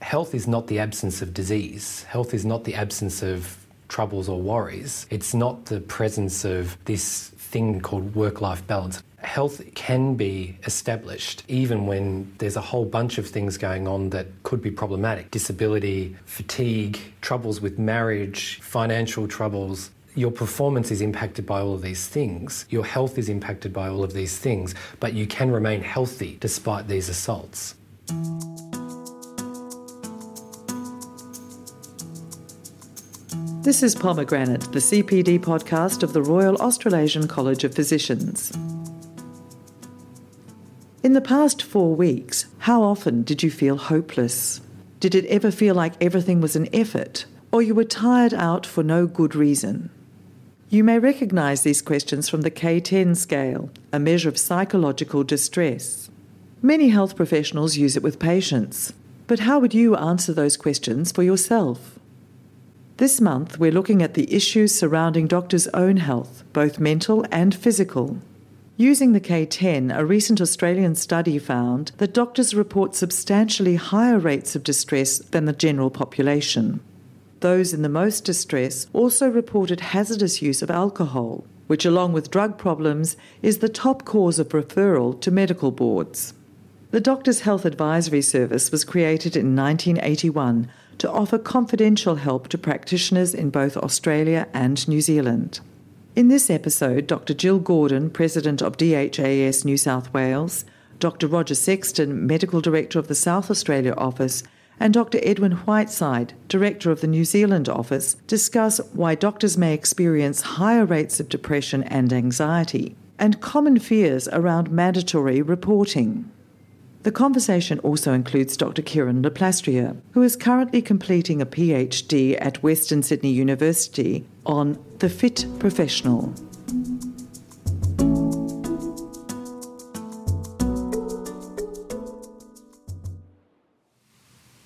health is not the absence of disease. Health is not the absence of troubles or worries. It's not the presence of this thing called work life balance. Health can be established even when there's a whole bunch of things going on that could be problematic disability, fatigue, troubles with marriage, financial troubles. Your performance is impacted by all of these things. Your health is impacted by all of these things, but you can remain healthy despite these assaults. This is Pomegranate, the CPD podcast of the Royal Australasian College of Physicians. In the past four weeks, how often did you feel hopeless? Did it ever feel like everything was an effort, or you were tired out for no good reason? You may recognise these questions from the K10 scale, a measure of psychological distress. Many health professionals use it with patients, but how would you answer those questions for yourself? This month, we're looking at the issues surrounding doctors' own health, both mental and physical. Using the K10, a recent Australian study found that doctors report substantially higher rates of distress than the general population. Those in the most distress also reported hazardous use of alcohol, which, along with drug problems, is the top cause of referral to medical boards. The Doctors' Health Advisory Service was created in 1981 to offer confidential help to practitioners in both Australia and New Zealand. In this episode, Dr. Jill Gordon, President of DHAS New South Wales, Dr. Roger Sexton, Medical Director of the South Australia Office, and Dr. Edwin Whiteside, Director of the New Zealand Office, discuss why doctors may experience higher rates of depression and anxiety, and common fears around mandatory reporting. The conversation also includes Dr. Kieran Le Plastrier, who is currently completing a PhD at Western Sydney University on the fit professional.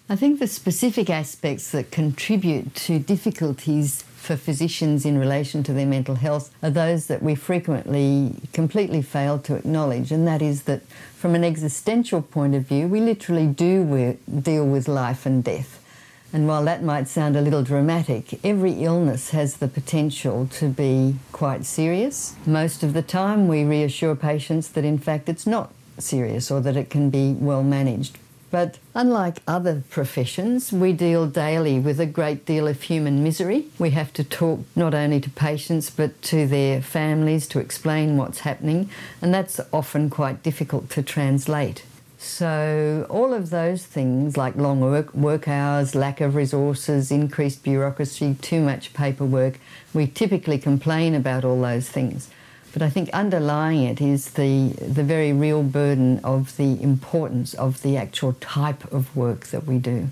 I think the specific aspects that contribute to difficulties for physicians in relation to their mental health are those that we frequently completely fail to acknowledge, and that is that from an existential point of view, we literally do deal with life and death. And while that might sound a little dramatic, every illness has the potential to be quite serious. Most of the time, we reassure patients that in fact it's not serious or that it can be well managed. But unlike other professions, we deal daily with a great deal of human misery. We have to talk not only to patients but to their families to explain what's happening, and that's often quite difficult to translate. So, all of those things like long work, work hours, lack of resources, increased bureaucracy, too much paperwork, we typically complain about all those things. But I think underlying it is the, the very real burden of the importance of the actual type of work that we do.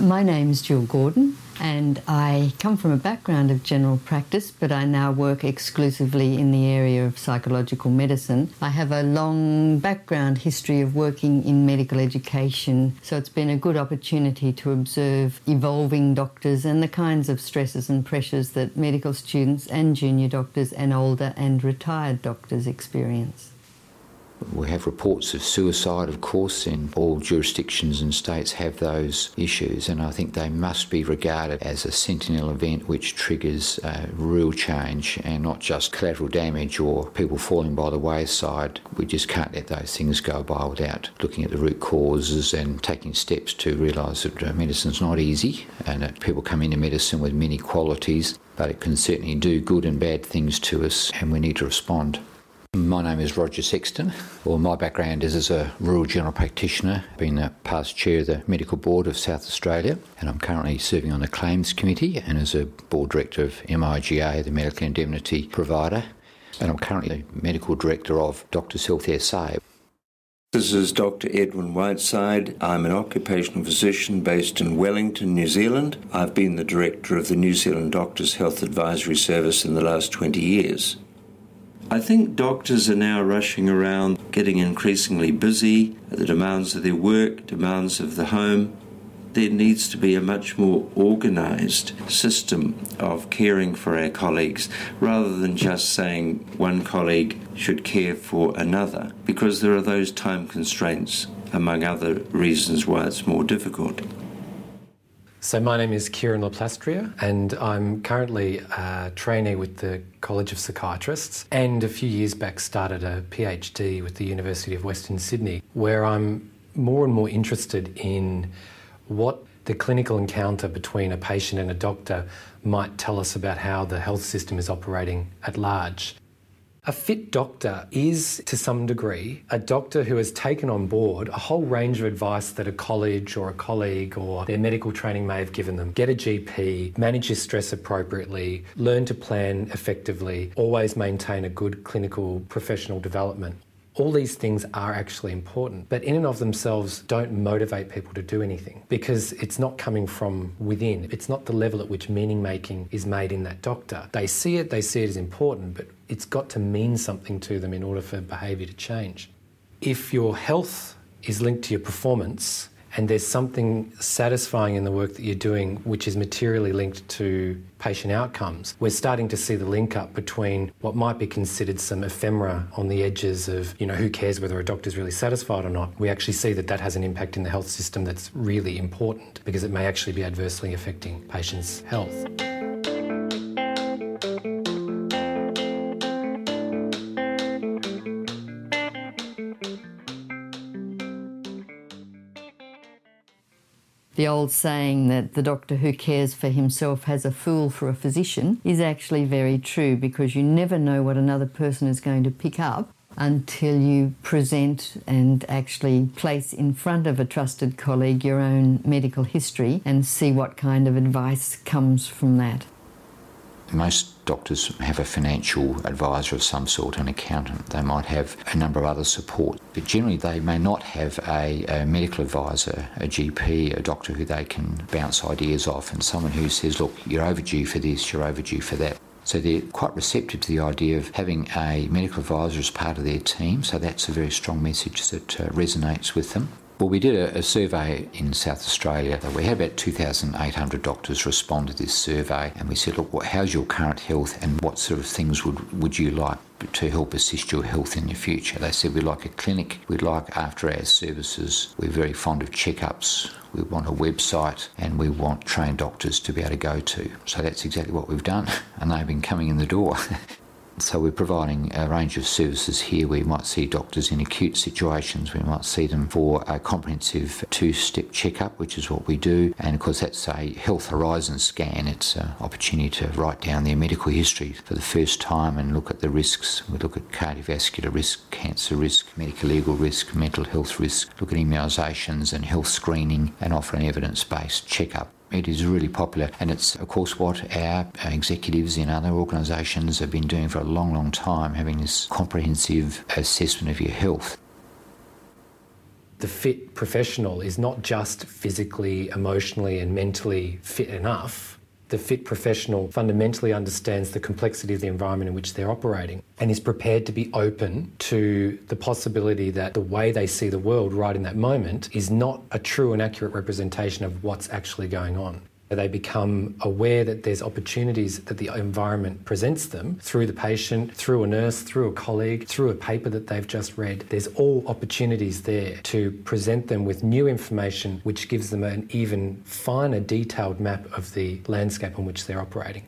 My name is Jill Gordon, and I come from a background of general practice, but I now work exclusively in the area of psychological medicine. I have a long background history of working in medical education, so it's been a good opportunity to observe evolving doctors and the kinds of stresses and pressures that medical students and junior doctors and older and retired doctors experience. We have reports of suicide, of course, and all jurisdictions and states have those issues, and I think they must be regarded as a sentinel event which triggers real change and not just collateral damage or people falling by the wayside. We just can't let those things go by without looking at the root causes and taking steps to realise that uh, medicine's not easy and that people come into medicine with many qualities, but it can certainly do good and bad things to us, and we need to respond. My name is Roger Sexton. Well, my background is as a rural general practitioner, being the past chair of the Medical Board of South Australia, and I'm currently serving on the Claims Committee and as a board director of MIGA, the medical indemnity provider, and I'm currently the medical director of Doctors Health SA. This is Dr. Edwin Whiteside. I'm an occupational physician based in Wellington, New Zealand. I've been the director of the New Zealand Doctors Health Advisory Service in the last 20 years. I think doctors are now rushing around, getting increasingly busy, the demands of their work, demands of the home. There needs to be a much more organised system of caring for our colleagues rather than just saying one colleague should care for another because there are those time constraints among other reasons why it's more difficult. So, my name is Kieran Le Plastrier, and I'm currently a trainee with the College of Psychiatrists. And a few years back, started a PhD with the University of Western Sydney, where I'm more and more interested in what the clinical encounter between a patient and a doctor might tell us about how the health system is operating at large. A fit doctor is, to some degree, a doctor who has taken on board a whole range of advice that a college or a colleague or their medical training may have given them. Get a GP, manage your stress appropriately, learn to plan effectively, always maintain a good clinical professional development. All these things are actually important, but in and of themselves don't motivate people to do anything because it's not coming from within. It's not the level at which meaning making is made in that doctor. They see it, they see it as important, but it's got to mean something to them in order for behaviour to change. If your health is linked to your performance, and there's something satisfying in the work that you're doing which is materially linked to patient outcomes. We're starting to see the link up between what might be considered some ephemera on the edges of, you know, who cares whether a doctor's really satisfied or not. We actually see that that has an impact in the health system that's really important because it may actually be adversely affecting patients' health. Old saying that the doctor who cares for himself has a fool for a physician is actually very true because you never know what another person is going to pick up until you present and actually place in front of a trusted colleague your own medical history and see what kind of advice comes from that. Most doctors have a financial advisor of some sort, an accountant. They might have a number of other support, but generally they may not have a, a, medical advisor, a GP, a doctor who they can bounce ideas off, and someone who says, Look, you're overdue for this, you're overdue for that. So they're quite receptive to the idea of having a medical advisor as part of their team, so that's a very strong message that uh, resonates with them. Well, we did a, a, survey in South Australia. We had about 2,800 doctors respond to this survey, and we said, "Look, how's your current health, and what sort of things would would you like to help assist your health in the future?" They said, "We'd like a clinic. We'd like after-hours services. We're very fond of checkups. We want a website, and we want trained doctors to be able to go to." So that's exactly what we've done, and they've been coming in the door. So we're providing a range of services here. We might see doctors in acute situations. We might see them for a comprehensive two-step checkup, which is what we do. And of course, that's a health horizon scan. It's an opportunity to write down their medical history for the first time and look at the risks. We look at cardiovascular risk, cancer risk, medical legal risk, mental health risk, look at immunisations and health screening and offer an evidence-based checkup. It is really popular, and it's, of course, what our executives in other organisations have been doing for a long, long time, having this comprehensive assessment of your health. The fit professional is not just physically, emotionally, and mentally fit enough the fit professional fundamentally understands the complexity of the environment in which they're operating and is prepared to be open to the possibility that the way they see the world right in that moment is not a true and accurate representation of what's actually going on. They become aware that there's opportunities that the environment presents them through the patient, through a nurse, through a colleague, through a paper that they've just read. There's all opportunities there to present them with new information which gives them an even finer, detailed map of the landscape on which they're operating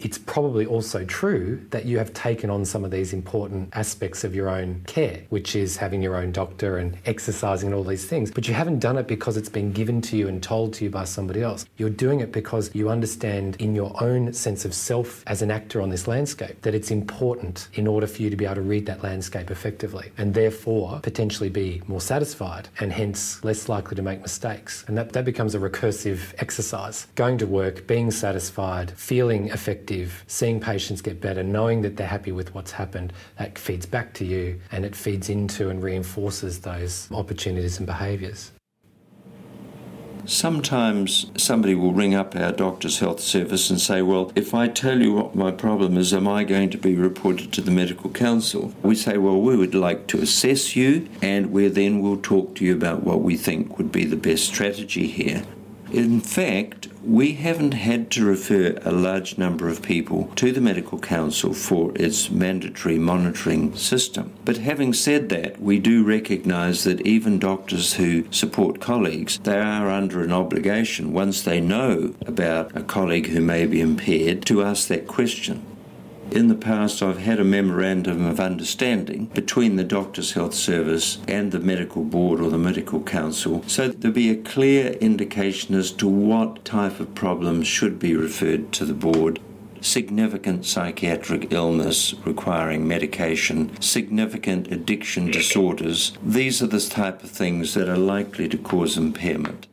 it's probably also true that you have taken on some of these important aspects of your own care, which is having your own doctor and exercising and all these things. But you haven't done it because it's been given to you and told to you by somebody else. You're doing it because you understand in your own sense of self as an actor on this landscape that it's important in order for you to be able to read that landscape effectively and therefore potentially be more satisfied and hence less likely to make mistakes. And that, that becomes a recursive exercise. Going to work, being satisfied, feeling effective effective, seeing patients get better, knowing that they're happy with what's happened, that feeds back to you and it feeds into and reinforces those opportunities and behaviours. Sometimes somebody will ring up our doctor's health service and say, Well, if I tell you what my problem is, am I going to be reported to the medical council? We say, Well, we would like to assess you, and we then will talk to you about what we think would be the best strategy here. In fact, we haven't had to refer a large number of people to the Medical Council for its mandatory monitoring system. But having said that, we do recognise that even doctors who support colleagues, they are under an obligation once they know about a colleague who may be impaired to ask that question. In the past, I've had a memorandum of understanding between the Doctors' Health Service and the Medical Board or the Medical Council so there'll be a clear indication as to what type of problems should be referred to the board significant psychiatric illness requiring medication, significant addiction disorders. These are the type of things that are likely to cause impairment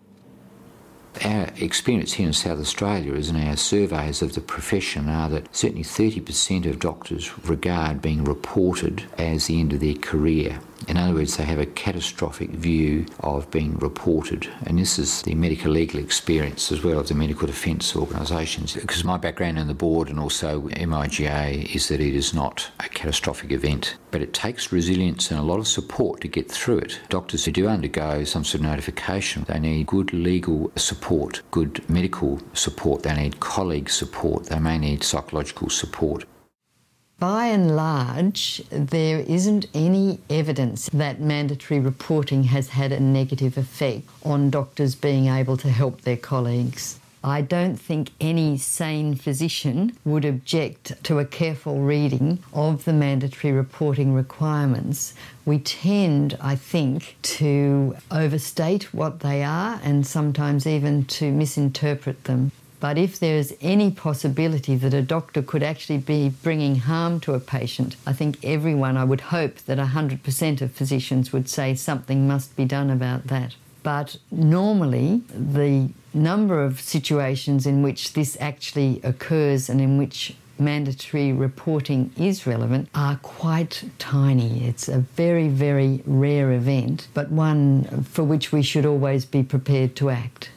our experience here in South Australia is in our surveys of the profession are that certainly 30% of doctors regard being reported as the end of their career. In other words, they have a catastrophic view of being reported. And this is the medical legal experience as well as the medical defence organisations. Because my background in the board and also MIGA is that it is not a catastrophic event, but it takes resilience and a lot of support to get through it. Doctors who do undergo some sort of notification, they need good legal support, good medical support, they need colleague support, they may need psychological support. By and large, there isn't any evidence that mandatory reporting has had a negative effect on doctors being able to help their colleagues. I don't think any sane physician would object to a careful reading of the mandatory reporting requirements. We tend, I think, to overstate what they are and sometimes even to misinterpret them. But if there's any possibility that a doctor could actually be bringing harm to a patient, I think everyone, I would hope that 100% of physicians would say something must be done about that. But normally, the number of situations in which this actually occurs and in which mandatory reporting is relevant are quite tiny. It's a very, very rare event, but one for which we should always be prepared to act.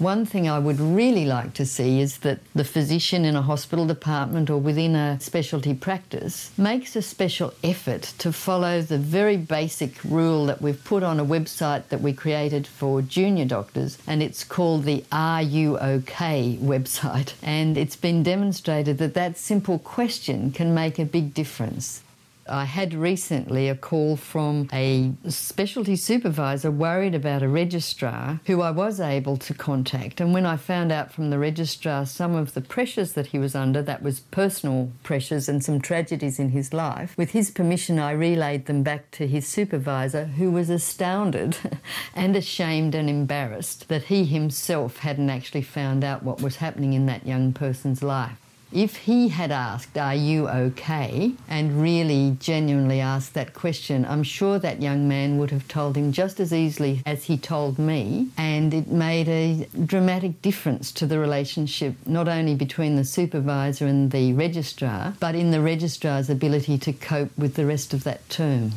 One thing I would really like to see is that the physician in a hospital department or within a specialty practice makes a special effort to follow the very basic rule that we've put on a website that we created for junior doctors, and it's called the Are You OK website. And it's been demonstrated that that simple question can make a big difference. I had recently a call from a specialty supervisor worried about a registrar who I was able to contact. And when I found out from the registrar some of the pressures that he was under, that was personal pressures and some tragedies in his life, with his permission, I relayed them back to his supervisor, who was astounded and ashamed and embarrassed that he himself hadn't actually found out what was happening in that young person's life. If he had asked, Are you okay? and really genuinely asked that question, I'm sure that young man would have told him just as easily as he told me. And it made a dramatic difference to the relationship, not only between the supervisor and the registrar, but in the registrar's ability to cope with the rest of that term.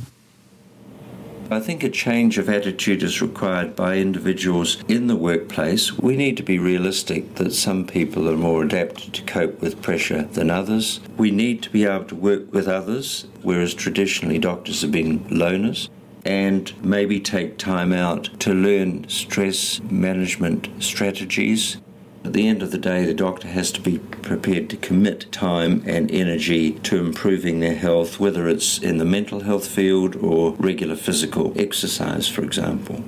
I think a change of attitude is required by individuals in the workplace. We need to be realistic that some people are more adapted to cope with pressure than others. We need to be able to work with others, whereas traditionally doctors have been loners and maybe take time out to learn stress management strategies at the end of the day, the doctor has to be prepared to commit time and energy to improving their health, whether it's in the mental health field or regular physical exercise, for example.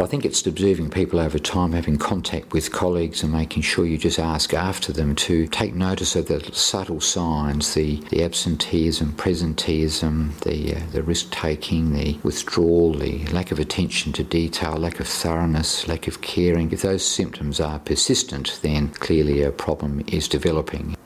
I think it's observing people over time, having contact with colleagues, and making sure you just ask after them to take notice of the subtle signs, the, the absenteeism, presenteeism, the, uh, the risk taking, the withdrawal, the lack of attention to detail, lack of thoroughness, lack of caring. If those symptoms are persistent, then clearly a problem is developing.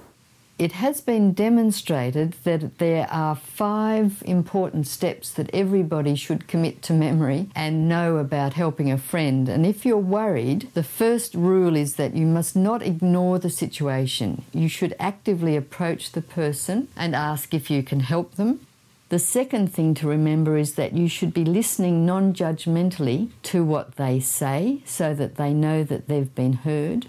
It has been demonstrated that there are five important steps that everybody should commit to memory and know about helping a friend. And if you're worried, the first rule is that you must not ignore the situation. You should actively approach the person and ask if you can help them. The second thing to remember is that you should be listening non judgmentally to what they say so that they know that they've been heard.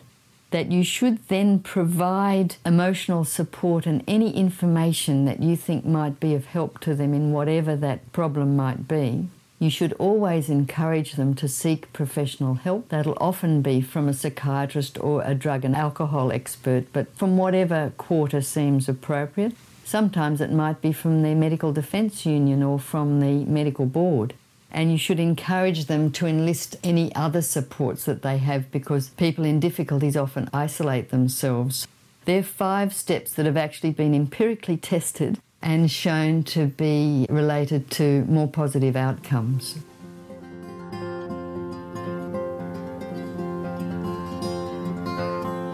That you should then provide emotional support and any information that you think might be of help to them in whatever that problem might be. You should always encourage them to seek professional help. That'll often be from a psychiatrist or a drug and alcohol expert, but from whatever quarter seems appropriate. Sometimes it might be from the Medical Defence Union or from the medical board and you should encourage them to enlist any other supports that they have because people in difficulties often isolate themselves. There are five steps that have actually been empirically tested and shown to be related to more positive outcomes.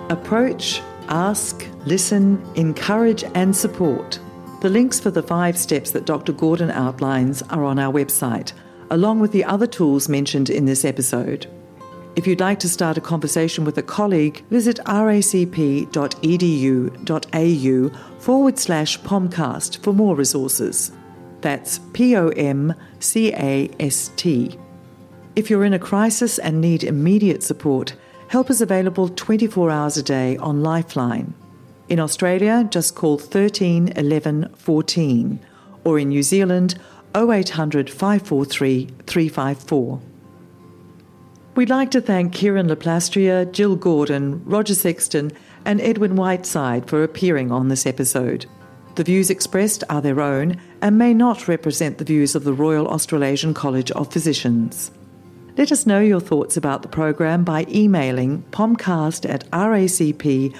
Approach, ask, listen, encourage, and support. The links for the five steps that Dr. Gordon outlines are on our website along with the other tools mentioned in this episode. If you'd like to start a conversation with a colleague, visit racp.edu.au forward slash POMCAST for more resources. That's P O M C A S T. If you're in a crisis and need immediate support, help is available 24 hours a day on Lifeline. In Australia, just call 13 11 14, or in New Zealand, 0800 543 354. We'd like to thank Kieran Le Plastrier, Jill Gordon, Roger Sexton, and Edwin Whiteside for appearing on this episode. The views expressed are their own and may not represent the views of the Royal Australasian College of Physicians. Let us know your thoughts about the program by emailing pomcast at racp.edu.au.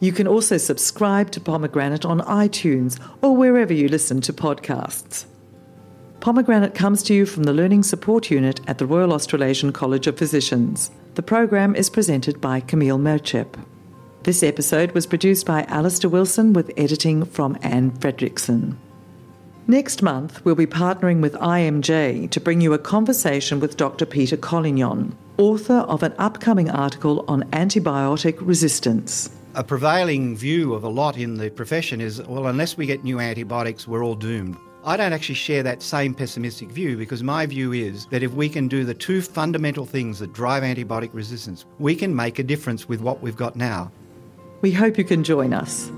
You can also subscribe to Pomegranate on iTunes or wherever you listen to podcasts. Pomegranate comes to you from the Learning Support Unit at the Royal Australasian College of Physicians. The program is presented by Camille Merchep. This episode was produced by Alistair Wilson with editing from Anne Fredrickson. Next month, we'll be partnering with IMJ to bring you a conversation with Dr. Peter Collignon, author of an upcoming article on antibiotic resistance a prevailing view of a lot in the profession is well, unless we get new antibiotics, we're all doomed. I don't actually share that same pessimistic view because my view is that if we can do the two fundamental things that drive antibiotic resistance, we can make a difference with what we've got now. We hope you can join us.